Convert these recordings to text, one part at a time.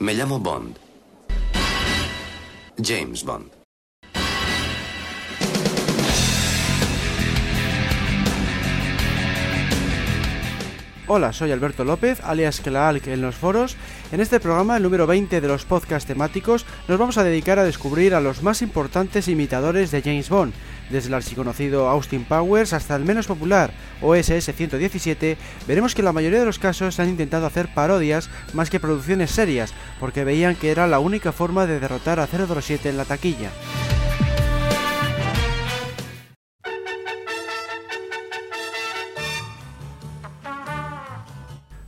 Me llamo Bond. James Bond. Hola, soy Alberto López, alias Klaalk en los foros. En este programa, el número 20 de los podcasts temáticos, nos vamos a dedicar a descubrir a los más importantes imitadores de James Bond, desde el archiconocido Austin Powers hasta el menos popular OSS 117, veremos que la mayoría de los casos han intentado hacer parodias más que producciones serias, porque veían que era la única forma de derrotar a 007 en la taquilla.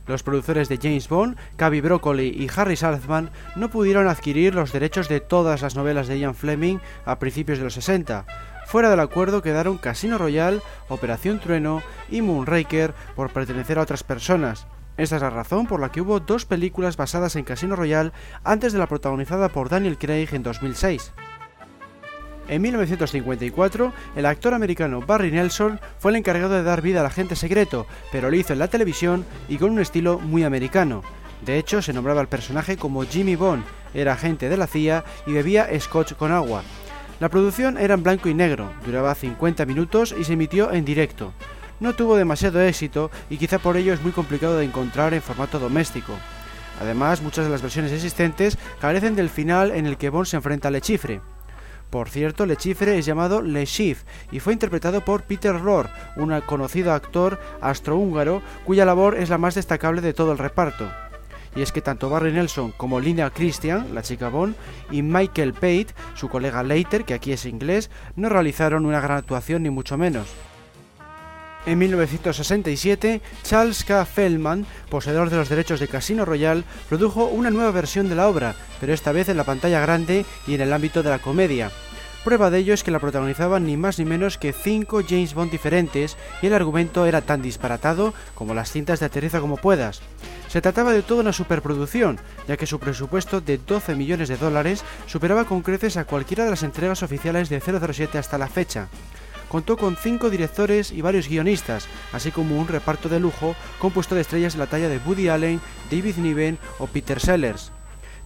Los productores de James Bond, Cavi Broccoli y Harry Saltzman no pudieron adquirir los derechos de todas las novelas de Ian Fleming a principios de los 60. Fuera del acuerdo quedaron Casino Royale, Operación Trueno y Moonraker por pertenecer a otras personas. Esta es la razón por la que hubo dos películas basadas en Casino Royale antes de la protagonizada por Daniel Craig en 2006. En 1954, el actor americano Barry Nelson fue el encargado de dar vida al agente secreto, pero lo hizo en la televisión y con un estilo muy americano. De hecho, se nombraba al personaje como Jimmy Bond, era agente de la CIA y bebía scotch con agua. La producción era en blanco y negro, duraba 50 minutos y se emitió en directo. No tuvo demasiado éxito y quizá por ello es muy complicado de encontrar en formato doméstico. Además, muchas de las versiones existentes carecen del final en el que Bond se enfrenta a Lechifre. Por cierto, Lechifre es llamado Le Chiffre y fue interpretado por Peter Rohr, un conocido actor astrohúngaro cuya labor es la más destacable de todo el reparto. Y es que tanto Barry Nelson como Linda Christian, la chica Bond, y Michael Pate, su colega Leiter, que aquí es inglés, no realizaron una gran actuación ni mucho menos. En 1967, Charles K. Feldman, poseedor de los derechos de Casino Royale, produjo una nueva versión de la obra, pero esta vez en la pantalla grande y en el ámbito de la comedia. Prueba de ello es que la protagonizaban ni más ni menos que cinco James Bond diferentes y el argumento era tan disparatado como las cintas de Aterriza como puedas. Se trataba de toda una superproducción, ya que su presupuesto de 12 millones de dólares superaba con creces a cualquiera de las entregas oficiales de 007 hasta la fecha contó con cinco directores y varios guionistas, así como un reparto de lujo compuesto de estrellas de la talla de Woody Allen, David Niven o Peter Sellers.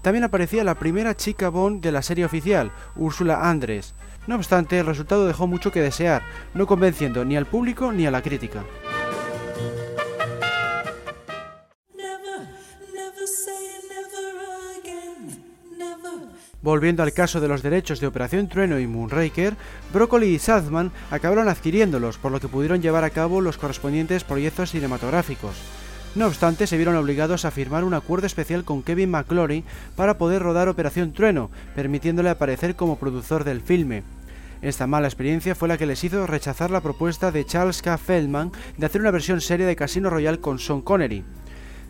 También aparecía la primera chica Bond de la serie oficial, Úrsula Andrés. No obstante, el resultado dejó mucho que desear, no convenciendo ni al público ni a la crítica. Volviendo al caso de los derechos de Operación Trueno y Moonraker, Broccoli y Salzman acabaron adquiriéndolos, por lo que pudieron llevar a cabo los correspondientes proyectos cinematográficos. No obstante, se vieron obligados a firmar un acuerdo especial con Kevin McClory para poder rodar Operación Trueno, permitiéndole aparecer como productor del filme. Esta mala experiencia fue la que les hizo rechazar la propuesta de Charles K. Feldman de hacer una versión seria de Casino Royale con Sean Connery.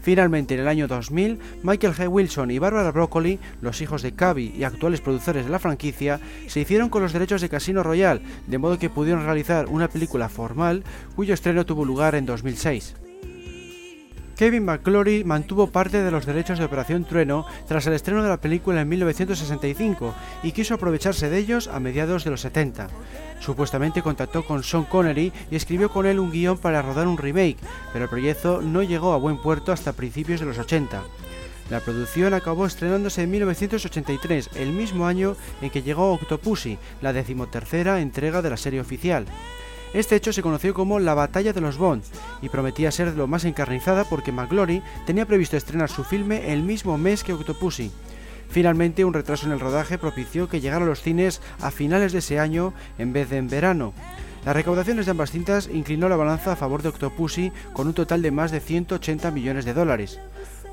Finalmente, en el año 2000, Michael G. Wilson y Barbara Broccoli, los hijos de Cavi y actuales productores de la franquicia, se hicieron con los derechos de Casino Royale, de modo que pudieron realizar una película formal cuyo estreno tuvo lugar en 2006. Kevin McClory mantuvo parte de los derechos de Operación Trueno tras el estreno de la película en 1965 y quiso aprovecharse de ellos a mediados de los 70. Supuestamente contactó con Sean Connery y escribió con él un guion para rodar un remake, pero el proyecto no llegó a buen puerto hasta principios de los 80. La producción acabó estrenándose en 1983, el mismo año en que llegó Octopussy, la decimotercera entrega de la serie oficial. Este hecho se conoció como la Batalla de los Bond y prometía ser lo más encarnizada porque McGlory tenía previsto estrenar su filme el mismo mes que Octopussy. Finalmente, un retraso en el rodaje propició que llegara a los cines a finales de ese año en vez de en verano. Las recaudaciones de ambas cintas inclinó la balanza a favor de Octopussy con un total de más de 180 millones de dólares.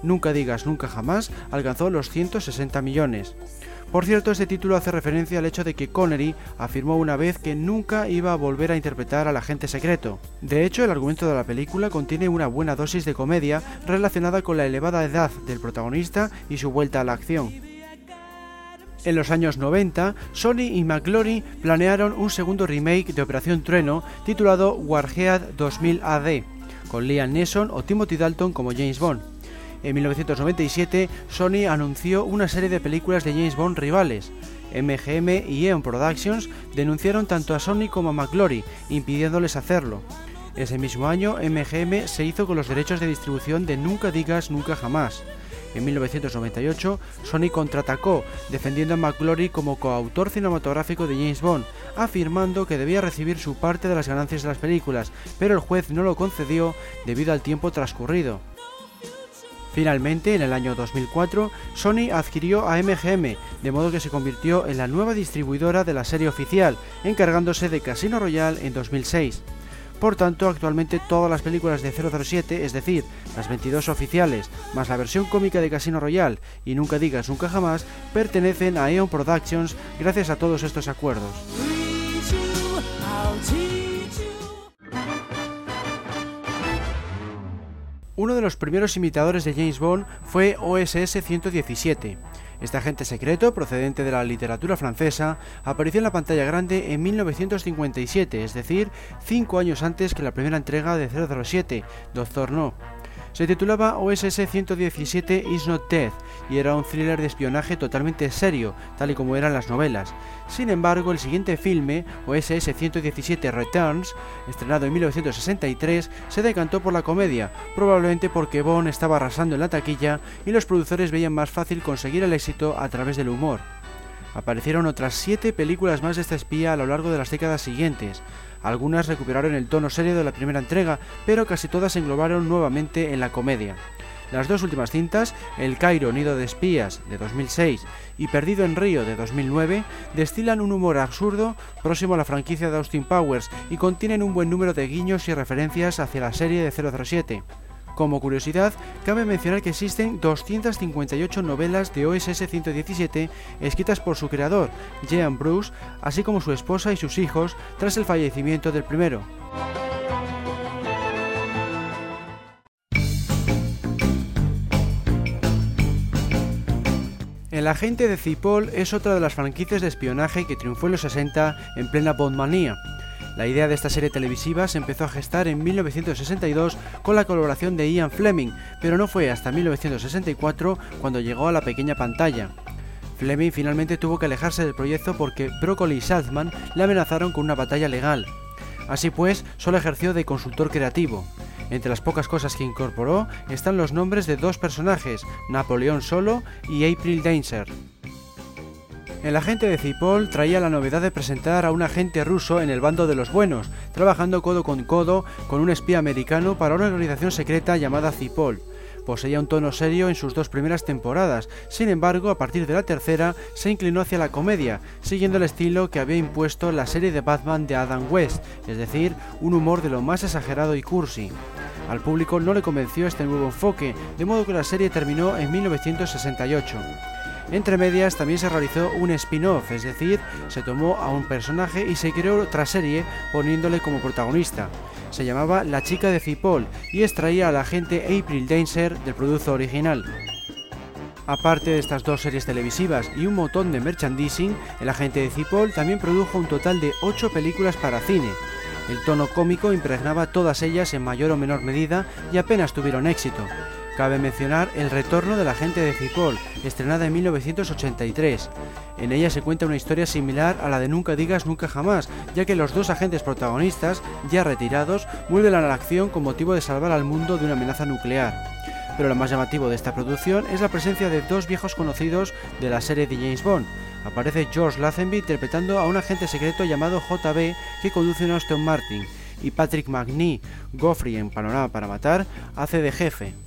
Nunca digas nunca jamás alcanzó los 160 millones. Por cierto, este título hace referencia al hecho de que Connery afirmó una vez que nunca iba a volver a interpretar al agente secreto. De hecho, el argumento de la película contiene una buena dosis de comedia relacionada con la elevada edad del protagonista y su vuelta a la acción. En los años 90, Sony y McGlory planearon un segundo remake de Operación Trueno titulado Warhead 2000 AD, con Liam Neeson o Timothy Dalton como James Bond. En 1997, Sony anunció una serie de películas de James Bond rivales. MGM y Eon Productions denunciaron tanto a Sony como a McGlory, impidiéndoles hacerlo. Ese mismo año, MGM se hizo con los derechos de distribución de Nunca Digas Nunca Jamás. en 1998, Sony contraatacó, defendiendo a McGlory como coautor cinematográfico de James Bond, afirmando que debía recibir su parte de las ganancias de las películas, pero el juez no lo concedió debido al tiempo transcurrido. Finalmente, en el año 2004, Sony adquirió a MGM, de modo que se convirtió en la nueva distribuidora de la serie oficial, encargándose de Casino Royale en 2006. Por tanto, actualmente todas las películas de 007, es decir, las 22 oficiales, más la versión cómica de Casino Royale y Nunca digas nunca jamás, pertenecen a Eon Productions gracias a todos estos acuerdos. Uno de los primeros imitadores de James Bond fue OSS 117. Este agente secreto, procedente de la literatura francesa, apareció en la pantalla grande en 1957, es decir, cinco años antes que la primera entrega de 007, Doctor No. Se titulaba OSS 117 Is Not Dead y era un thriller de espionaje totalmente serio, tal y como eran las novelas. Sin embargo, el siguiente filme, OSS 117 Returns, estrenado en 1963, se decantó por la comedia, probablemente porque Bond estaba arrasando en la taquilla y los productores veían más fácil conseguir el éxito a través del humor. Aparecieron otras siete películas más de esta espía a lo largo de las décadas siguientes. Algunas recuperaron el tono serio de la primera entrega, pero casi todas se englobaron nuevamente en la comedia. Las dos últimas cintas, El Cairo Nido de Espías de 2006 y Perdido en Río de 2009, destilan un humor absurdo próximo a la franquicia de Austin Powers y contienen un buen número de guiños y referencias hacia la serie de 007. Como curiosidad, cabe mencionar que existen 258 novelas de OSS 117 escritas por su creador, Jean Bruce, así como su esposa y sus hijos, tras el fallecimiento del primero. El agente de Cipoll es otra de las franquicias de espionaje que triunfó en los 60 en plena Bondmanía. La idea de esta serie televisiva se empezó a gestar en 1962 con la colaboración de Ian Fleming, pero no fue hasta 1964 cuando llegó a la pequeña pantalla. Fleming finalmente tuvo que alejarse del proyecto porque Broccoli y Salzman le amenazaron con una batalla legal. Así pues, solo ejerció de consultor creativo. Entre las pocas cosas que incorporó están los nombres de dos personajes, Napoleón Solo y April Danger. El agente de Cipol traía la novedad de presentar a un agente ruso en el bando de los buenos, trabajando codo con codo con un espía americano para una organización secreta llamada Cipol. Poseía un tono serio en sus dos primeras temporadas, sin embargo, a partir de la tercera se inclinó hacia la comedia, siguiendo el estilo que había impuesto la serie de Batman de Adam West, es decir, un humor de lo más exagerado y cursi. Al público no le convenció este nuevo enfoque, de modo que la serie terminó en 1968. Entre medias también se realizó un spin-off, es decir, se tomó a un personaje y se creó otra serie poniéndole como protagonista. Se llamaba La chica de Cipoll y extraía a la agente April Danger del producto original. Aparte de estas dos series televisivas y un montón de merchandising, el agente de Cipoll también produjo un total de 8 películas para cine. El tono cómico impregnaba todas ellas en mayor o menor medida y apenas tuvieron éxito. Cabe mencionar El retorno de la gente de Cipoll, estrenada en 1983. En ella se cuenta una historia similar a la de Nunca digas nunca jamás, ya que los dos agentes protagonistas, ya retirados, vuelven a la acción con motivo de salvar al mundo de una amenaza nuclear. Pero lo más llamativo de esta producción es la presencia de dos viejos conocidos de la serie de James Bond. Aparece George Lazenby interpretando a un agente secreto llamado JB que conduce un Aston Martin, y Patrick McNee, Goffrey en Panorama para Matar, hace de jefe.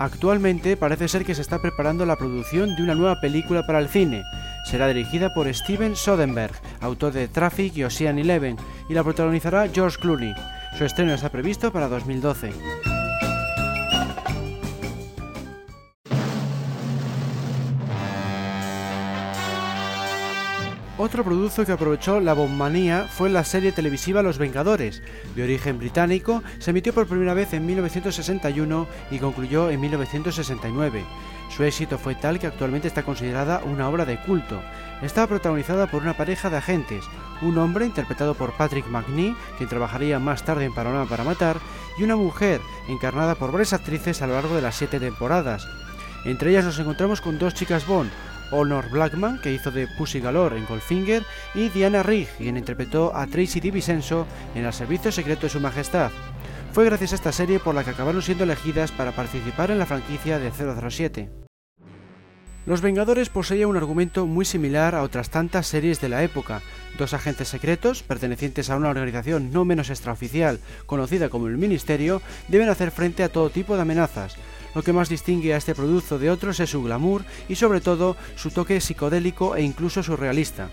Actualmente parece ser que se está preparando la producción de una nueva película para el cine. Será dirigida por Steven Soderbergh, autor de Traffic y Ocean Eleven, y la protagonizará George Clooney. Su estreno está previsto para 2012. Otro producto que aprovechó la bombanía fue la serie televisiva Los Vengadores. De origen británico, se emitió por primera vez en 1961 y concluyó en 1969. Su éxito fue tal que actualmente está considerada una obra de culto. Estaba protagonizada por una pareja de agentes, un hombre interpretado por Patrick McNee, quien trabajaría más tarde en Panorama para Matar, y una mujer, encarnada por varias actrices a lo largo de las siete temporadas. Entre ellas nos encontramos con dos chicas Bond, Honor Blackman, que hizo de Pussy Galore en Goldfinger, y Diana Rigg, quien interpretó a Tracy DiVincenzo en El Servicio Secreto de Su Majestad. Fue gracias a esta serie por la que acabaron siendo elegidas para participar en la franquicia de 007. Los Vengadores poseía un argumento muy similar a otras tantas series de la época. Dos agentes secretos, pertenecientes a una organización no menos extraoficial, conocida como el Ministerio, deben hacer frente a todo tipo de amenazas. Lo que más distingue a este producto de otros es su glamour y sobre todo su toque psicodélico e incluso surrealista.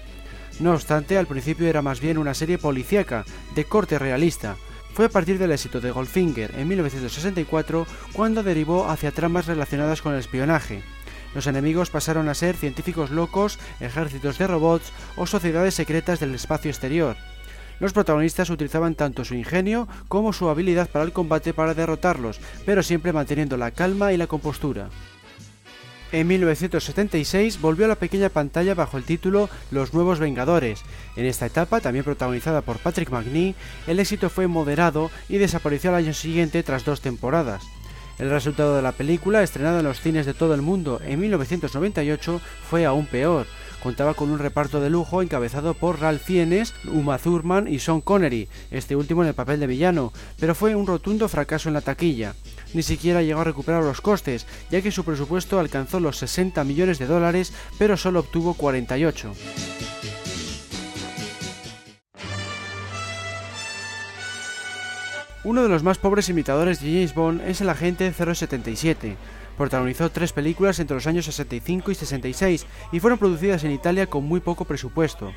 No obstante, al principio era más bien una serie policíaca, de corte realista. Fue a partir del éxito de Goldfinger en 1964 cuando derivó hacia tramas relacionadas con el espionaje. Los enemigos pasaron a ser científicos locos, ejércitos de robots o sociedades secretas del espacio exterior. Los protagonistas utilizaban tanto su ingenio como su habilidad para el combate para derrotarlos, pero siempre manteniendo la calma y la compostura. En 1976 volvió a la pequeña pantalla bajo el título Los Nuevos Vengadores. En esta etapa, también protagonizada por Patrick McNee, el éxito fue moderado y desapareció al año siguiente tras dos temporadas. El resultado de la película, estrenada en los cines de todo el mundo en 1998, fue aún peor. Contaba con un reparto de lujo encabezado por Ralph Fiennes, Uma Thurman y Sean Connery, este último en el papel de villano, pero fue un rotundo fracaso en la taquilla. Ni siquiera llegó a recuperar los costes, ya que su presupuesto alcanzó los 60 millones de dólares, pero solo obtuvo 48. Uno de los más pobres imitadores de James Bond es el agente 077. Protagonizó tres películas entre los años 65 y 66 y fueron producidas en Italia con muy poco presupuesto.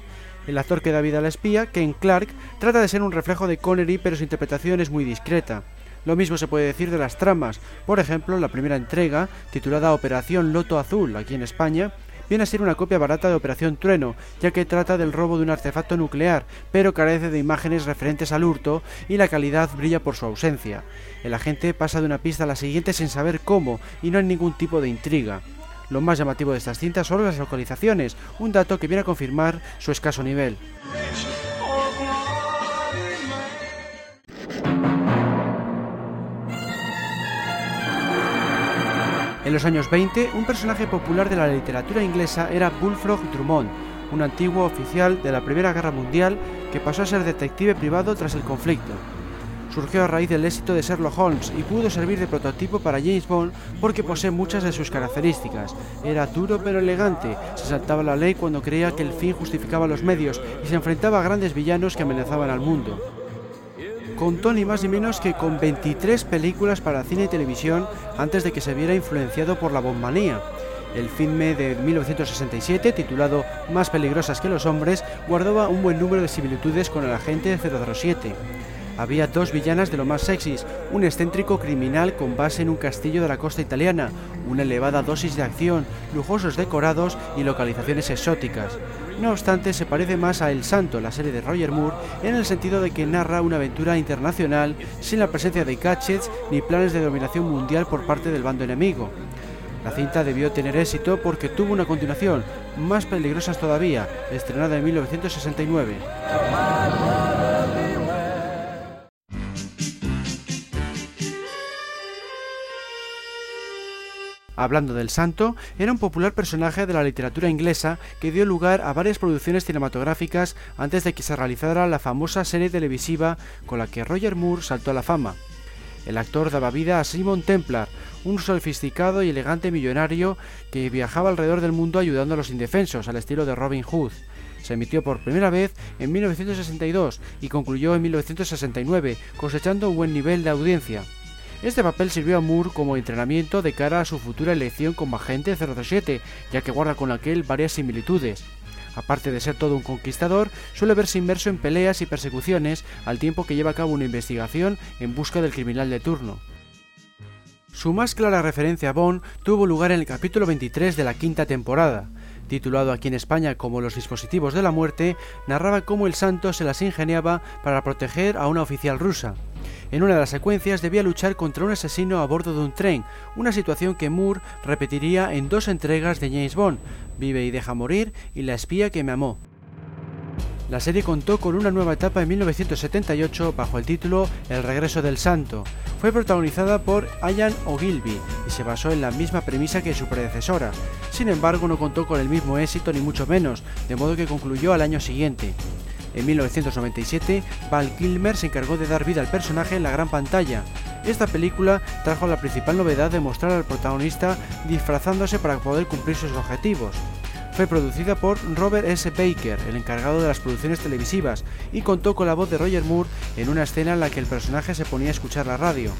El actor que da vida a la espía, Ken Clark, trata de ser un reflejo de Connery pero su interpretación es muy discreta. Lo mismo se puede decir de las tramas. Por ejemplo, la primera entrega, titulada Operación Loto Azul aquí en España, viene a ser una copia barata de Operación Trueno, ya que trata del robo de un artefacto nuclear, pero carece de imágenes referentes al hurto y la calidad brilla por su ausencia. El agente pasa de una pista a la siguiente sin saber cómo y no hay ningún tipo de intriga. Lo más llamativo de estas cintas son las localizaciones, un dato que viene a confirmar su escaso nivel. En los años 20, un personaje popular de la literatura inglesa era Bullfrog Drummond, un antiguo oficial de la Primera Guerra Mundial que pasó a ser detective privado tras el conflicto. Surgió a raíz del éxito de Sherlock Holmes y pudo servir de prototipo para James Bond porque posee muchas de sus características. Era duro pero elegante, se saltaba la ley cuando creía que el fin justificaba los medios y se enfrentaba a grandes villanos que amenazaban al mundo contó ni más ni menos que con 23 películas para cine y televisión antes de que se viera influenciado por la bombanía. El filme de 1967, titulado Más peligrosas que los hombres, guardaba un buen número de similitudes con el agente 007. Había dos villanas de lo más sexys, un excéntrico criminal con base en un castillo de la costa italiana, una elevada dosis de acción, lujosos decorados y localizaciones exóticas. No obstante, se parece más a El Santo, la serie de Roger Moore, en el sentido de que narra una aventura internacional sin la presencia de gadgets ni planes de dominación mundial por parte del bando enemigo. La cinta debió tener éxito porque tuvo una continuación, más peligrosas todavía, estrenada en 1969. Hablando del santo, era un popular personaje de la literatura inglesa que dio lugar a varias producciones cinematográficas antes de que se realizara la famosa serie televisiva con la que Roger Moore saltó a la fama. El actor daba vida a Simon Templar, un sofisticado y elegante millonario que viajaba alrededor del mundo ayudando a los indefensos, al estilo de Robin Hood. Se emitió por primera vez en 1962 y concluyó en 1969, cosechando un buen nivel de audiencia. Este papel sirvió a Moore como entrenamiento de cara a su futura elección como agente 007, ya que guarda con aquel varias similitudes. Aparte de ser todo un conquistador, suele verse inmerso en peleas y persecuciones al tiempo que lleva a cabo una investigación en busca del criminal de turno. Su más clara referencia a Bond tuvo lugar en el capítulo 23 de la quinta temporada. Titulado aquí en España como Los dispositivos de la muerte, narraba cómo el santo se las ingeniaba para proteger a una oficial rusa. En una de las secuencias debía luchar contra un asesino a bordo de un tren, una situación que Moore repetiría en dos entregas de James Bond, Vive y deja morir y La espía que me amó. La serie contó con una nueva etapa en 1978 bajo el título El regreso del santo. Fue protagonizada por Ian Ogilvy y se basó en la misma premisa que su predecesora. Sin embargo, no contó con el mismo éxito ni mucho menos, de modo que concluyó al año siguiente. En 1997, Val Kilmer se encargó de dar vida al personaje en la gran pantalla. Esta película trajo la principal novedad de mostrar al protagonista disfrazándose para poder cumplir sus objetivos. Fue producida por Robert S. Baker, el encargado de las producciones televisivas, y contó con la voz de Roger Moore en una escena en la que el personaje se ponía a escuchar la radio.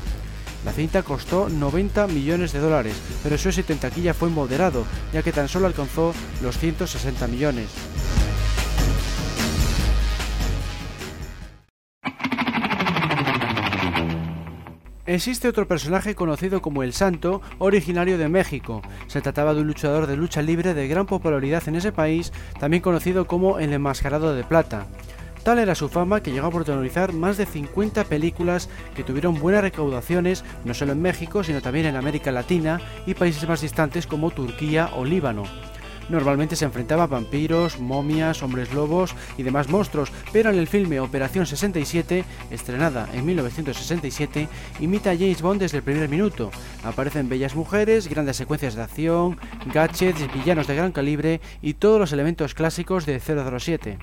La cinta costó 90 millones de dólares, pero su éxito en fue moderado, ya que tan solo alcanzó los 160 millones. Existe otro personaje conocido como el Santo, originario de México. Se trataba de un luchador de lucha libre de gran popularidad en ese país, también conocido como el Enmascarado de Plata. Tal era su fama que llegó a protagonizar más de 50 películas que tuvieron buenas recaudaciones no solo en México, sino también en América Latina y países más distantes como Turquía o Líbano. Normalmente se enfrentaba a vampiros, momias, hombres lobos y demás monstruos, pero en el filme Operación 67, estrenada en 1967, imita a James Bond desde el primer minuto. Aparecen bellas mujeres, grandes secuencias de acción, gadgets, villanos de gran calibre y todos los elementos clásicos de 007.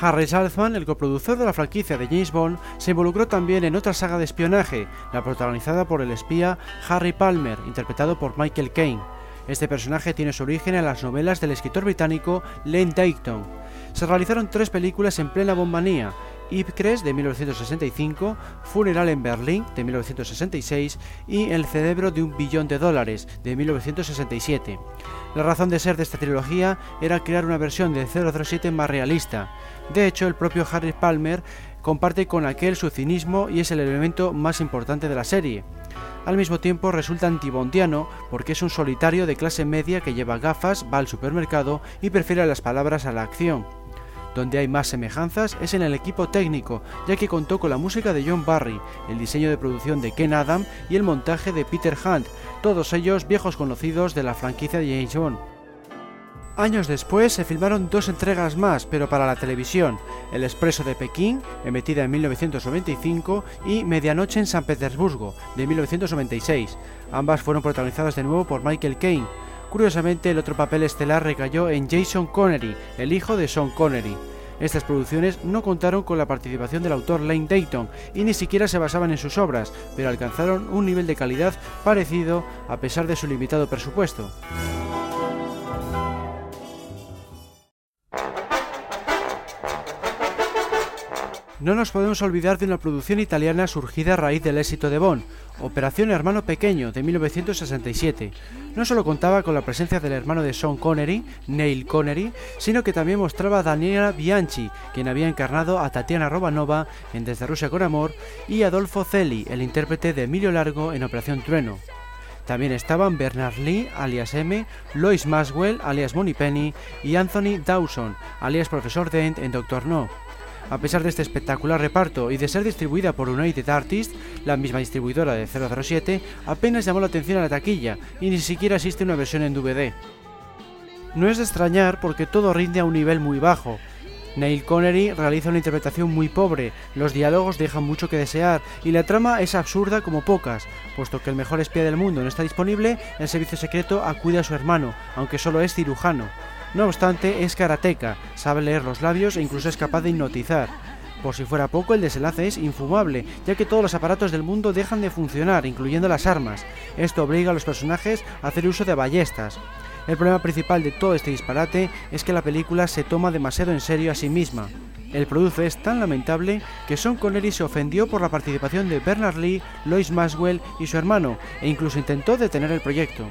Harry Saltzman, el coproductor de la franquicia de James Bond, se involucró también en otra saga de espionaje, la protagonizada por el espía Harry Palmer, interpretado por Michael Caine. Este personaje tiene su origen en las novelas del escritor británico Len Dayton. Se realizaron tres películas en plena bombanía, Ipcres de 1965, Funeral en Berlín de 1966 y El cerebro de un billón de dólares de 1967. La razón de ser de esta trilogía era crear una versión de 007 más realista. De hecho, el propio Harry Palmer comparte con aquel su cinismo y es el elemento más importante de la serie. Al mismo tiempo resulta antibondiano porque es un solitario de clase media que lleva gafas, va al supermercado y prefiere las palabras a la acción. Donde hay más semejanzas es en el equipo técnico, ya que contó con la música de John Barry, el diseño de producción de Ken Adam y el montaje de Peter Hunt, todos ellos viejos conocidos de la franquicia de James Bond. Años después se filmaron dos entregas más, pero para la televisión, El Expreso de Pekín, emitida en 1995, y Medianoche en San Petersburgo, de 1996. Ambas fueron protagonizadas de nuevo por Michael Caine. Curiosamente, el otro papel estelar recayó en Jason Connery, el hijo de Sean Connery. Estas producciones no contaron con la participación del autor Lane Dayton y ni siquiera se basaban en sus obras, pero alcanzaron un nivel de calidad parecido a pesar de su limitado presupuesto. No nos podemos olvidar de una producción italiana surgida a raíz del éxito de Bond, Operación Hermano Pequeño de 1967. No solo contaba con la presencia del hermano de Sean Connery, Neil Connery, sino que también mostraba a Daniela Bianchi, quien había encarnado a Tatiana Robanova en Desde Rusia con Amor, y Adolfo Celi, el intérprete de Emilio Largo en Operación Trueno. También estaban Bernard Lee, alias M, Lois Maswell, alias Penny, y Anthony Dawson, alias Profesor Dent en Doctor No. A pesar de este espectacular reparto y de ser distribuida por United Artists, la misma distribuidora de 007, apenas llamó la atención a la taquilla y ni siquiera existe una versión en DVD. No es de extrañar porque todo rinde a un nivel muy bajo. Neil Connery realiza una interpretación muy pobre, los diálogos dejan mucho que desear y la trama es absurda como pocas, puesto que el mejor espía del mundo no está disponible, el servicio secreto acude a su hermano, aunque solo es cirujano. No obstante, es karateca, sabe leer los labios e incluso es capaz de hipnotizar. Por si fuera poco, el desenlace es infumable, ya que todos los aparatos del mundo dejan de funcionar, incluyendo las armas. Esto obliga a los personajes a hacer uso de ballestas. El problema principal de todo este disparate es que la película se toma demasiado en serio a sí misma. El producto es tan lamentable que Sean Connery se ofendió por la participación de Bernard Lee, Lois Maxwell y su hermano, e incluso intentó detener el proyecto.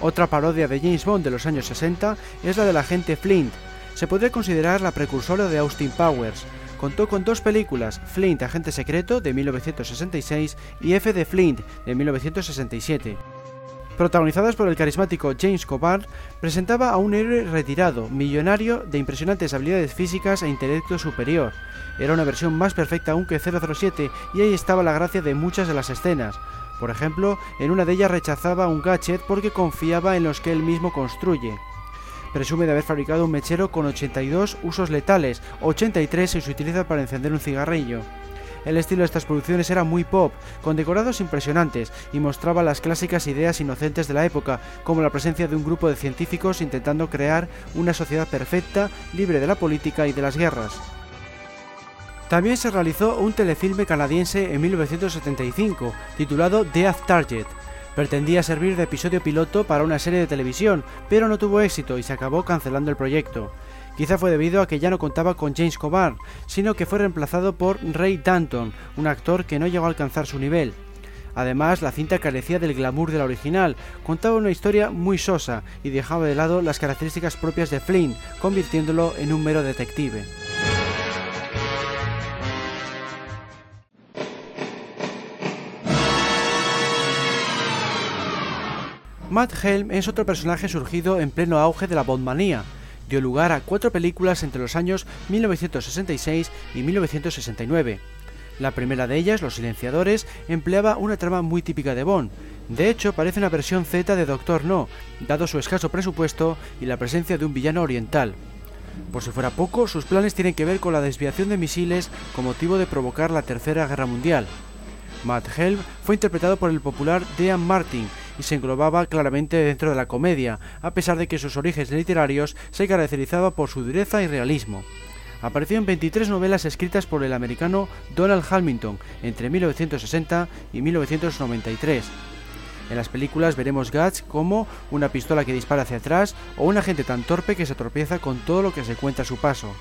Otra parodia de James Bond de los años 60 es la del agente Flint. Se podría considerar la precursora de Austin Powers. Contó con dos películas, Flint, Agente Secreto, de 1966, y F de Flint, de 1967. Protagonizadas por el carismático James Covard, presentaba a un héroe retirado, millonario, de impresionantes habilidades físicas e intelecto superior. Era una versión más perfecta aún que 007 y ahí estaba la gracia de muchas de las escenas. Por ejemplo, en una de ellas rechazaba un gadget porque confiaba en los que él mismo construye. presume de haber fabricado un mechero con 82 usos letales, 83 si se utiliza para encender un cigarrillo. El estilo de estas producciones era muy pop, con decorados impresionantes, y mostraba las clásicas ideas inocentes de la época, como la presencia de un grupo de científicos intentando crear una sociedad perfecta, libre de la política y de las guerras. También se realizó un telefilme canadiense en 1975, titulado Death Target. Pretendía servir de episodio piloto para una serie de televisión, pero no tuvo éxito y se acabó cancelando el proyecto. Quizá fue debido a que ya no contaba con James Cobar, sino que fue reemplazado por Ray Danton, un actor que no llegó a alcanzar su nivel. Además, la cinta carecía del glamour de la original, contaba una historia muy sosa y dejaba de lado las características propias de Flynn, convirtiéndolo en un mero detective. Matt Helm es otro personaje surgido en pleno auge de la Bondmanía, dio lugar a cuatro películas entre los años 1966 y 1969. La primera de ellas, Los Silenciadores, empleaba una trama muy típica de Bond. De hecho, parece una versión Z de Doctor No, dado su escaso presupuesto y la presencia de un villano oriental. Por si fuera poco, sus planes tienen que ver con la desviación de misiles con motivo de provocar la Tercera Guerra Mundial. Matt Helm fue interpretado por el popular Dean Martin y se englobaba claramente dentro de la comedia, a pesar de que sus orígenes literarios se caracterizaba por su dureza y realismo. Apareció en 23 novelas escritas por el americano Donald Hamilton entre 1960 y 1993. En las películas veremos Guts como una pistola que dispara hacia atrás o una gente tan torpe que se tropieza con todo lo que se cuenta a su paso.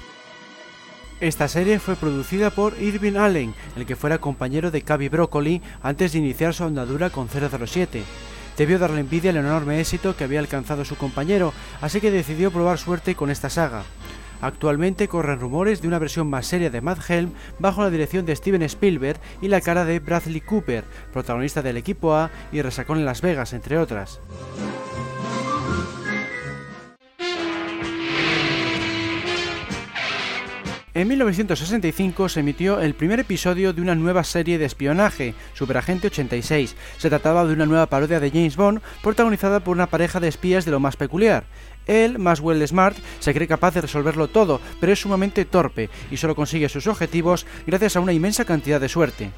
Esta serie fue producida por Irving Allen, el que fuera compañero de Cavi Broccoli antes de iniciar su andadura con 007. Debió darle envidia el enorme éxito que había alcanzado su compañero, así que decidió probar suerte con esta saga. Actualmente corren rumores de una versión más seria de Mad Helm bajo la dirección de Steven Spielberg y la cara de Bradley Cooper, protagonista del equipo A y Resacón en Las Vegas, entre otras. En 1965 se emitió el primer episodio de una nueva serie de espionaje, Superagente 86. Se trataba de una nueva parodia de James Bond, protagonizada por una pareja de espías de lo más peculiar. Él, Maswell Smart, se cree capaz de resolverlo todo, pero es sumamente torpe y solo consigue sus objetivos gracias a una inmensa cantidad de suerte.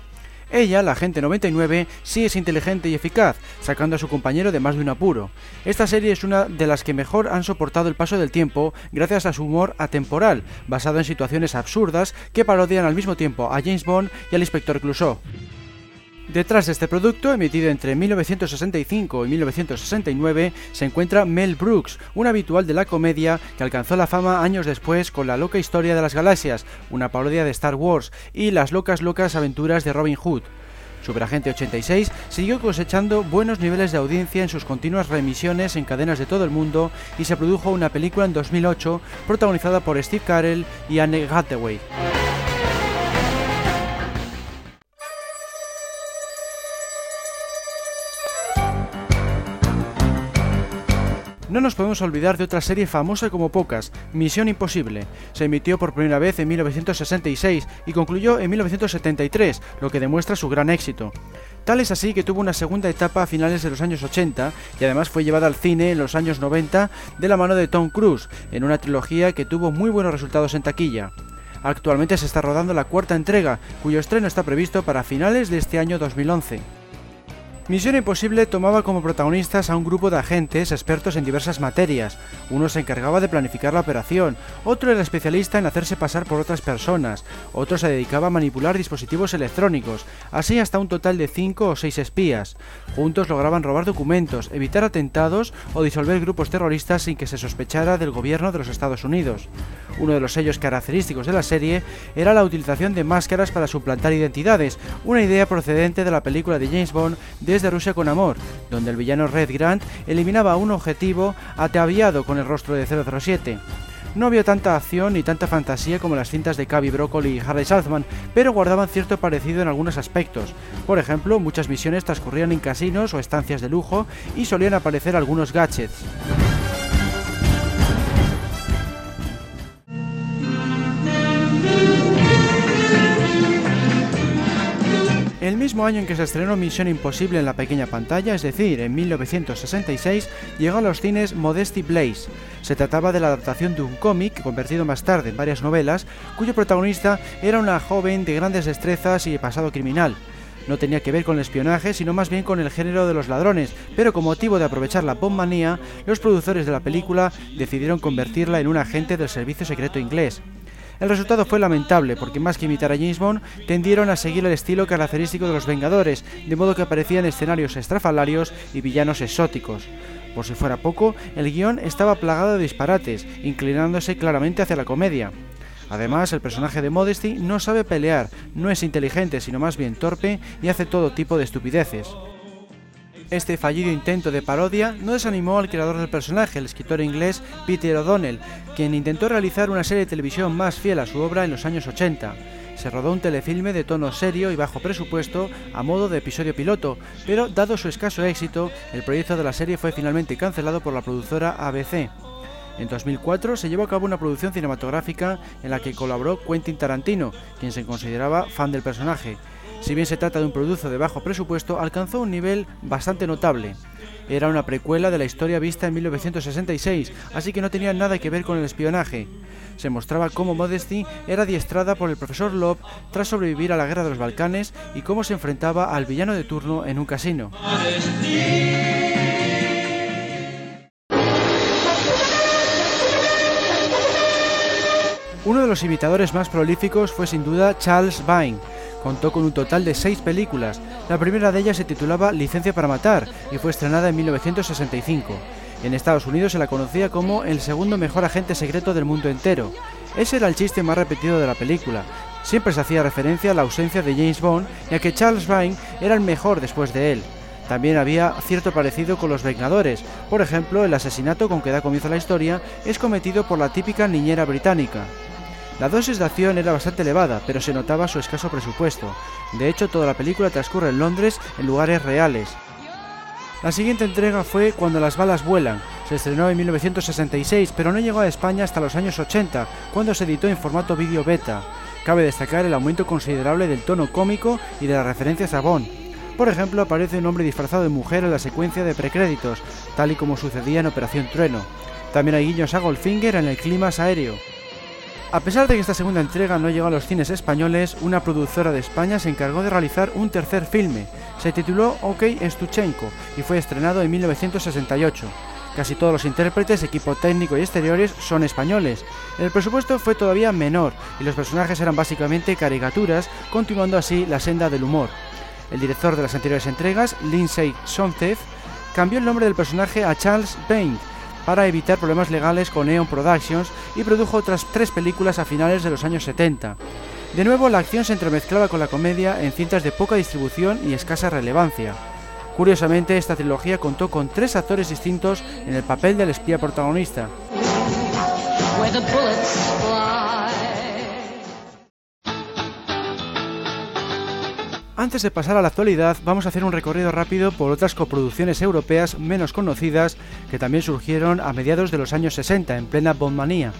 Ella, la agente 99, sí es inteligente y eficaz, sacando a su compañero de más de un apuro. Esta serie es una de las que mejor han soportado el paso del tiempo gracias a su humor atemporal, basado en situaciones absurdas que parodian al mismo tiempo a James Bond y al inspector Clouseau. Detrás de este producto, emitido entre 1965 y 1969, se encuentra Mel Brooks, un habitual de la comedia que alcanzó la fama años después con La loca historia de las galaxias, una parodia de Star Wars, y Las locas locas aventuras de Robin Hood. Superagente 86 siguió cosechando buenos niveles de audiencia en sus continuas reemisiones en cadenas de todo el mundo y se produjo una película en 2008 protagonizada por Steve Carell y Anne Hathaway. No nos podemos olvidar de otra serie famosa como pocas, Misión Imposible. Se emitió por primera vez en 1966 y concluyó en 1973, lo que demuestra su gran éxito. Tal es así que tuvo una segunda etapa a finales de los años 80 y además fue llevada al cine en los años 90 de la mano de Tom Cruise, en una trilogía que tuvo muy buenos resultados en taquilla. Actualmente se está rodando la cuarta entrega, cuyo estreno está previsto para finales de este año 2011. Misión Imposible tomaba como protagonistas a un grupo de agentes expertos en diversas materias. Uno se encargaba de planificar la operación, otro era especialista en hacerse pasar por otras personas, otro se dedicaba a manipular dispositivos electrónicos, así hasta un total de 5 o 6 espías. Juntos lograban robar documentos, evitar atentados o disolver grupos terroristas sin que se sospechara del gobierno de los Estados Unidos. Uno de los sellos característicos de la serie era la utilización de máscaras para suplantar identidades, una idea procedente de la película de James Bond de Rusia con Amor, donde el villano Red Grant eliminaba un objetivo ataviado con el rostro de 007. No había tanta acción ni tanta fantasía como las cintas de Cavi Broccoli y Harry Saltzman, pero guardaban cierto parecido en algunos aspectos. Por ejemplo, muchas misiones transcurrían en casinos o estancias de lujo y solían aparecer algunos gadgets. El mismo año en que se estrenó Misión Imposible en la pequeña pantalla, es decir, en 1966, llegó a los cines Modesty Blaze. Se trataba de la adaptación de un cómic, convertido más tarde en varias novelas, cuyo protagonista era una joven de grandes destrezas y pasado criminal. No tenía que ver con el espionaje, sino más bien con el género de los ladrones, pero con motivo de aprovechar la bombmanía, los productores de la película decidieron convertirla en un agente del servicio secreto inglés. El resultado fue lamentable, porque más que imitar a James Bond, tendieron a seguir el estilo característico de los Vengadores, de modo que aparecían escenarios estrafalarios y villanos exóticos. Por si fuera poco, el guion estaba plagado de disparates, inclinándose claramente hacia la comedia. Además, el personaje de Modesty no sabe pelear, no es inteligente, sino más bien torpe y hace todo tipo de estupideces. Este fallido intento de parodia no desanimó al creador del personaje, el escritor inglés Peter O'Donnell, quien intentó realizar una serie de televisión más fiel a su obra en los años 80. Se rodó un telefilme de tono serio y bajo presupuesto a modo de episodio piloto, pero dado su escaso éxito, el proyecto de la serie fue finalmente cancelado por la productora ABC. En 2004 se llevó a cabo una producción cinematográfica en la que colaboró Quentin Tarantino, quien se consideraba fan del personaje, si bien se trata de un producto de bajo presupuesto, alcanzó un nivel bastante notable. Era una precuela de la historia vista en 1966, así que no tenía nada que ver con el espionaje. Se mostraba cómo Modesty era adiestrada por el profesor Love tras sobrevivir a la guerra de los Balcanes y cómo se enfrentaba al villano de turno en un casino. Uno de los imitadores más prolíficos fue sin duda Charles Vine, Contó con un total de seis películas. La primera de ellas se titulaba Licencia para Matar y fue estrenada en 1965. En Estados Unidos se la conocía como el segundo mejor agente secreto del mundo entero. Ese era el chiste más repetido de la película. Siempre se hacía referencia a la ausencia de James Bond y a que Charles Vine era el mejor después de él. También había cierto parecido con los Vengadores. Por ejemplo, el asesinato con que da comienzo la historia es cometido por la típica niñera británica. La dosis de acción era bastante elevada, pero se notaba su escaso presupuesto. De hecho, toda la película transcurre en Londres en lugares reales. La siguiente entrega fue Cuando las balas vuelan. Se estrenó en 1966, pero no llegó a España hasta los años 80, cuando se editó en formato vídeo beta. Cabe destacar el aumento considerable del tono cómico y de las referencias a Bond. Por ejemplo, aparece un hombre disfrazado de mujer en la secuencia de precréditos, tal y como sucedía en Operación Trueno. También hay guiños a Goldfinger en el clima aéreo. A pesar de que esta segunda entrega no llegó a los cines españoles, una productora de España se encargó de realizar un tercer filme. Se tituló OK Stuchenko y fue estrenado en 1968. Casi todos los intérpretes, equipo técnico y exteriores son españoles. El presupuesto fue todavía menor y los personajes eran básicamente caricaturas, continuando así la senda del humor. El director de las anteriores entregas, Lindsay Sontef, cambió el nombre del personaje a Charles Bain para evitar problemas legales con Eon Productions y produjo otras tres películas a finales de los años 70. De nuevo, la acción se entremezclaba con la comedia en cintas de poca distribución y escasa relevancia. Curiosamente, esta trilogía contó con tres actores distintos en el papel del espía protagonista. Antes de pasar a la actualidad, vamos a hacer un recorrido rápido por otras coproducciones europeas menos conocidas que también surgieron a mediados de los años 60 en plena bondmanía.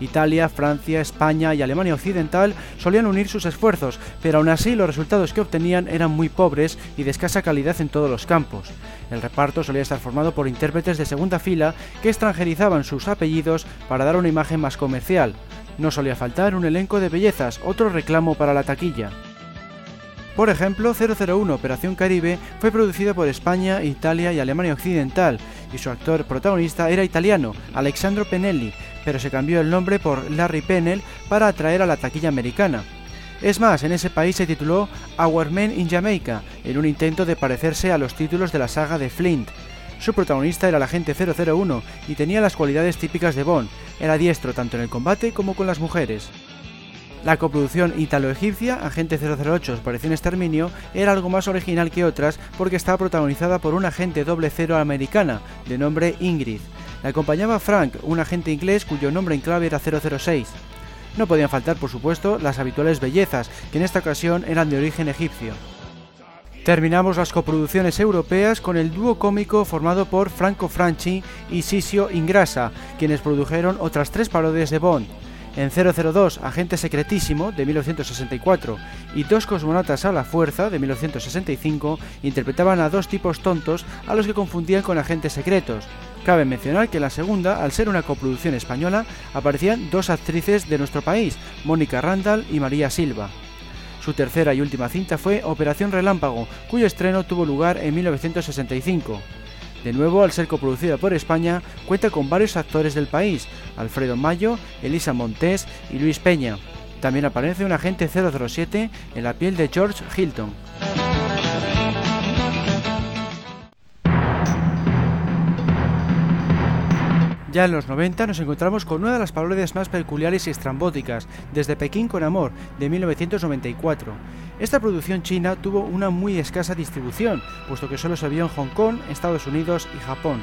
Italia, Francia, España y Alemania Occidental solían unir sus esfuerzos, pero aún así los resultados que obtenían eran muy pobres y de escasa calidad en todos los campos. El reparto solía estar formado por intérpretes de segunda fila que extranjerizaban sus apellidos para dar una imagen más comercial. No solía faltar un elenco de bellezas, otro reclamo para la taquilla. Por ejemplo, 001 Operación Caribe fue producido por España, Italia y Alemania Occidental, y su actor protagonista era italiano, Alexandro Penelli, pero se cambió el nombre por Larry Pennell para atraer a la taquilla americana. Es más, en ese país se tituló Our Men in Jamaica, en un intento de parecerse a los títulos de la saga de Flint. Su protagonista era el agente 001 y tenía las cualidades típicas de Bond, era diestro tanto en el combate como con las mujeres. La coproducción italo-egipcia, Agente 008 Operación Exterminio, era algo más original que otras porque estaba protagonizada por una agente doble cero americana, de nombre Ingrid. La acompañaba Frank, un agente inglés cuyo nombre en clave era 006. No podían faltar, por supuesto, las habituales bellezas, que en esta ocasión eran de origen egipcio. Terminamos las coproducciones europeas con el dúo cómico formado por Franco Franchi y Sisio Ingrasa, quienes produjeron otras tres parodias de Bond, En 002, Agente Secretísimo, de 1964, y Dos Cosmonautas a la Fuerza, de 1965, interpretaban a dos tipos tontos a los que confundían con agentes secretos. Cabe mencionar que en la segunda, al ser una coproducción española, aparecían dos actrices de nuestro país, Mónica Randall y María Silva. Su tercera y última cinta fue Operación Relámpago, cuyo estreno tuvo lugar en 1965. De nuevo, al ser coproducida por España, cuenta con varios actores del país, Alfredo Mayo, Elisa Montés y Luis Peña. También aparece un agente 007 en la piel de George Hilton. Ya en los 90 nos encontramos con una de las parodias más peculiares y estrambóticas, desde Pekín con Amor, de 1994. Esta producción china tuvo una muy escasa distribución, puesto que solo se vio en Hong Kong, Estados Unidos y Japón.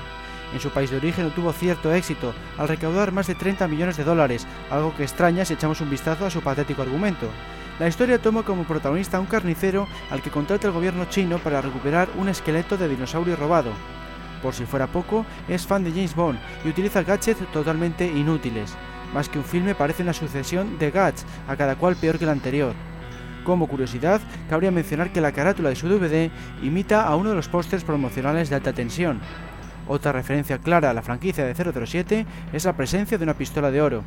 En su país de origen no tuvo cierto éxito, al recaudar más de 30 millones de dólares, algo que extraña si echamos un vistazo a su patético argumento. La historia toma como protagonista a un carnicero al que contrata el gobierno chino para recuperar un esqueleto de dinosaurio robado. Por si fuera poco, es fan de James Bond y utiliza gadgets totalmente inútiles. Más que un filme parece una sucesión de gadgets, a cada cual peor que el anterior. Como curiosidad, cabría mencionar que la carátula de su DVD imita a uno de los pósters promocionales de alta tensión. Otra referencia clara a la franquicia de 007 es la presencia de una pistola de oro.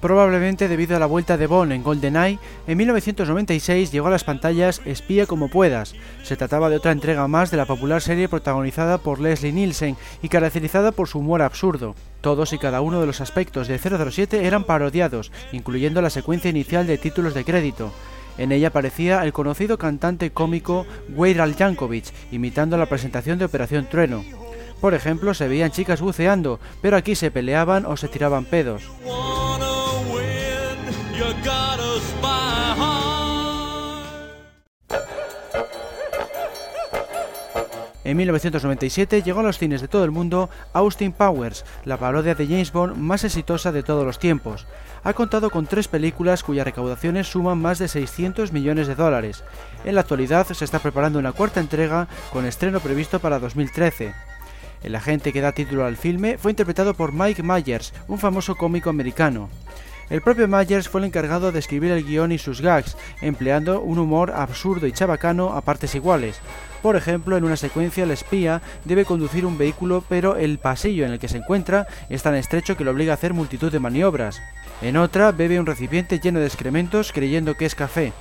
Probablemente debido a la vuelta de Bond en GoldenEye, en 1996 llegó a las pantallas Espía como puedas. Se trataba de otra entrega más de la popular serie protagonizada por Leslie Nielsen y caracterizada por su humor absurdo. Todos y cada uno de los aspectos de 007 eran parodiados, incluyendo la secuencia inicial de títulos de crédito. En ella aparecía el conocido cantante cómico Weir Jankovic, imitando la presentación de Operación Trueno. Por ejemplo, se veían chicas buceando, pero aquí se peleaban o se tiraban pedos. En 1997 llegó a los cines de todo el mundo Austin Powers, la parodia de James Bond más exitosa de todos los tiempos. Ha contado con tres películas cuyas recaudaciones suman más de 600 millones de dólares. En la actualidad se está preparando una cuarta entrega con estreno previsto para 2013. El agente que da título al filme fue interpretado por Mike Myers, un famoso cómico americano. El propio Myers fue el encargado de escribir el guion y sus gags, empleando un humor absurdo y chabacano a partes iguales. Por ejemplo, en una secuencia el espía debe conducir un vehículo pero el pasillo en el que se encuentra es tan estrecho que lo obliga a hacer multitud de maniobras. En otra bebe un recipiente lleno de excrementos creyendo que es café.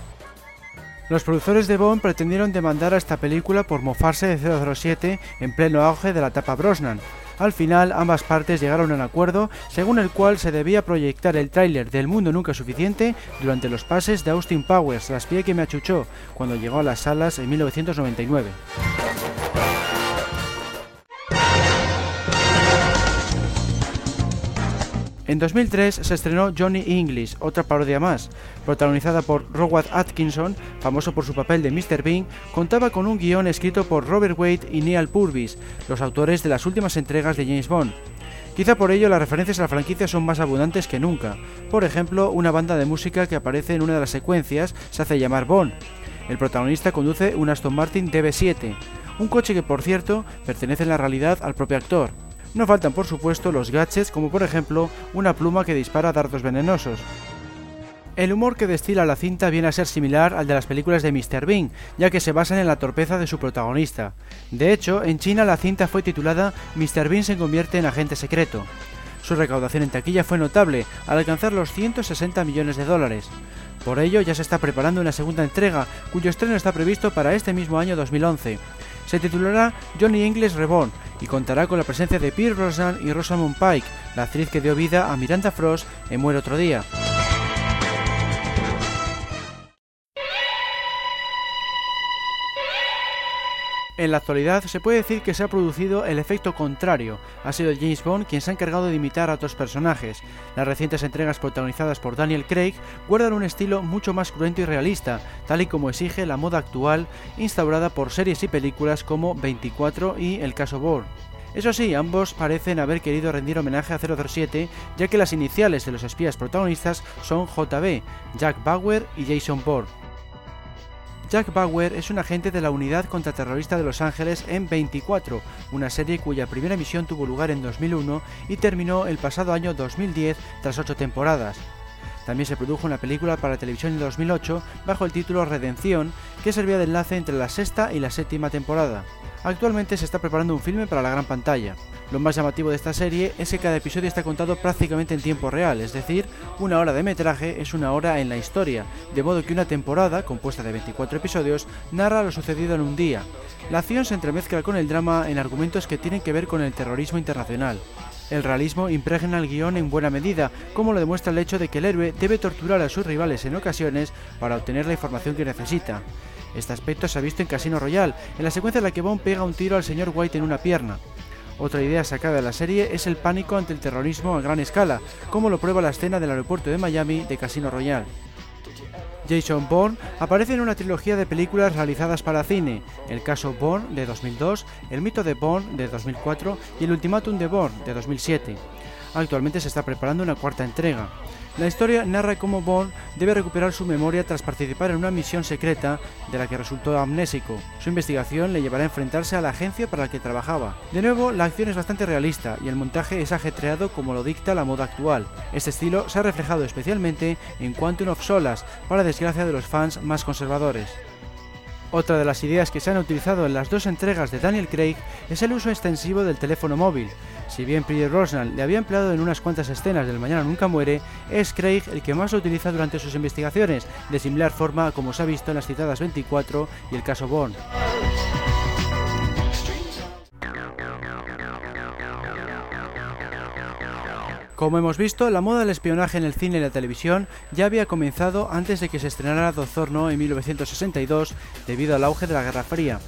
Los productores de Bond pretendieron demandar a esta película por mofarse de 007 en pleno auge de la etapa Brosnan, al final, ambas partes llegaron a un acuerdo según el cual se debía proyectar el tráiler del Mundo Nunca Suficiente durante los pases de Austin Powers, la espía que me achuchó, cuando llegó a las salas en 1999. En 2003 se estrenó Johnny English, otra parodia más, protagonizada por Rowan Atkinson, famoso por su papel de Mr. Bean, contaba con un guion escrito por Robert Wade y Neil Purvis, los autores de las últimas entregas de James Bond. Quizá por ello las referencias a la franquicia son más abundantes que nunca. Por ejemplo, una banda de música que aparece en una de las secuencias se hace llamar Bond. El protagonista conduce un Aston Martin DB7, un coche que por cierto pertenece en la realidad al propio actor. No faltan por supuesto los gadgets como por ejemplo una pluma que dispara dardos venenosos. El humor que destila la cinta viene a ser similar al de las películas de Mr. Bean, ya que se basan en la torpeza de su protagonista. De hecho, en China la cinta fue titulada Mr. Bean se convierte en agente secreto. Su recaudación en taquilla fue notable, al alcanzar los 160 millones de dólares. Por ello, ya se está preparando una segunda entrega, cuyo estreno está previsto para este mismo año 2011. Se titulará Johnny English Reborn y contará con la presencia de Pierre Brosnan y Rosamund Pike, la actriz que dio vida a Miranda Frost en Muere otro día. En la actualidad se puede decir que se ha producido el efecto contrario. Ha sido James Bond quien se ha encargado de imitar a otros personajes. Las recientes entregas protagonizadas por Daniel Craig guardan un estilo mucho más cruento y realista, tal y como exige la moda actual instaurada por series y películas como 24 y El caso Bourne. Eso sí, ambos parecen haber querido rendir homenaje a 007, ya que las iniciales de los espías protagonistas son JB, Jack Bauer y Jason Bourne. Jack Bauer es un agente de la Unidad Contraterrorista de Los Ángeles en 24, una serie cuya primera emisión tuvo lugar en 2001 y terminó el pasado año 2010 tras ocho temporadas. También se produjo una película para televisión en 2008 bajo el título Redención, que servía de enlace entre la sexta y la séptima temporada. Actualmente se está preparando un filme para la gran pantalla. Lo más llamativo de esta serie es que cada episodio está contado prácticamente en tiempo real, es decir, una hora de metraje es una hora en la historia, de modo que una temporada, compuesta de 24 episodios, narra lo sucedido en un día. La acción se entremezcla con el drama en argumentos que tienen que ver con el terrorismo internacional. El realismo impregna el guion en buena medida, como lo demuestra el hecho de que el héroe debe torturar a sus rivales en ocasiones para obtener la información que necesita. Este aspecto se ha visto en Casino Royale, en la secuencia en la que Bond pega un tiro al señor White en una pierna. Otra idea sacada de la serie es el pánico ante el terrorismo a gran escala, como lo prueba la escena del aeropuerto de Miami de Casino Royale. Jason Bourne aparece en una trilogía de películas realizadas para cine, el caso Bourne de 2002, el mito de Bourne de 2004 y el ultimátum de Bourne de 2007. Actualmente se está preparando una cuarta entrega. La historia narra cómo Bond debe recuperar su memoria tras participar en una misión secreta de la que resultó amnésico. Su investigación le llevará a enfrentarse a la agencia para la que trabajaba. De nuevo, la acción es bastante realista y el montaje es ajetreado como lo dicta la moda actual. Este estilo se ha reflejado especialmente en Quantum of Solas, para desgracia de los fans más conservadores. Otra de las ideas que se han utilizado en las dos entregas de Daniel Craig es el uso extensivo del teléfono móvil. Si bien Pierre Rosnan le había empleado en unas cuantas escenas del Mañana Nunca Muere, es Craig el que más lo utiliza durante sus investigaciones, de similar forma como se ha visto en las citadas 24 y el caso Bond. Como hemos visto, la moda del espionaje en el cine y la televisión ya había comenzado antes de que se estrenara Dozorno en 1962 debido al auge de la Guerra Fría.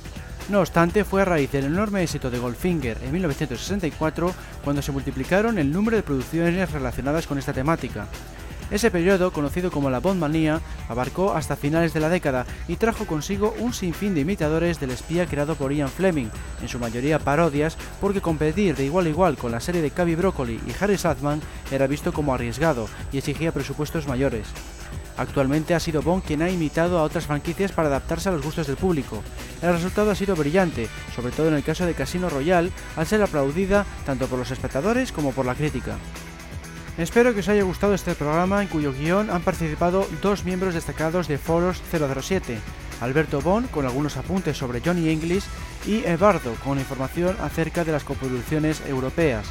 No obstante, fue a raíz del enorme éxito de Goldfinger en 1964 cuando se multiplicaron el número de producciones relacionadas con esta temática. Ese periodo, conocido como la Bondmanía, abarcó hasta finales de la década y trajo consigo un sinfín de imitadores del espía creado por Ian Fleming, en su mayoría parodias, porque competir de igual a igual con la serie de Cavi Broccoli y Harry Saltzman era visto como arriesgado y exigía presupuestos mayores. Actualmente ha sido Bond quien ha imitado a otras franquicias para adaptarse a los gustos del público. El resultado ha sido brillante, sobre todo en el caso de Casino Royale, al ser aplaudida tanto por los espectadores como por la crítica. Espero que os haya gustado este programa en cuyo guion han participado dos miembros destacados de Foros 007, Alberto Bon con algunos apuntes sobre Johnny English y Ebardo con información acerca de las coproducciones europeas.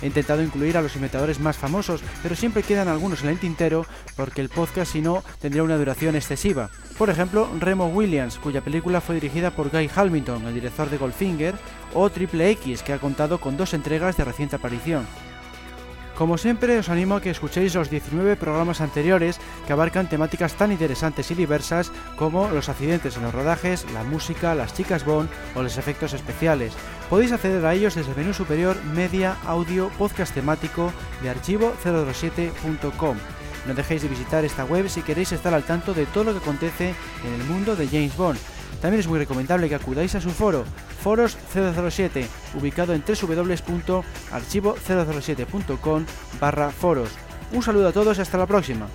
He intentado incluir a los imitadores más famosos, pero siempre quedan algunos en el tintero porque el podcast si no tendría una duración excesiva. Por ejemplo, Remo Williams, cuya película fue dirigida por Guy Hamilton, el director de Goldfinger, o Triple X, que ha contado con dos entregas de reciente aparición. Como siempre, os animo a que escuchéis los 19 programas anteriores que abarcan temáticas tan interesantes y diversas como los accidentes en los rodajes, la música, las chicas Bond o los efectos especiales. Podéis acceder a ellos desde el menú superior Media, Audio, Podcast temático de archivo027.com. No dejéis de visitar esta web si queréis estar al tanto de todo lo que acontece en el mundo de James Bond. También es muy recomendable que acudáis a su foro, Foros 007, ubicado en www.archivo007.com barra foros. Un saludo a todos y hasta la próxima.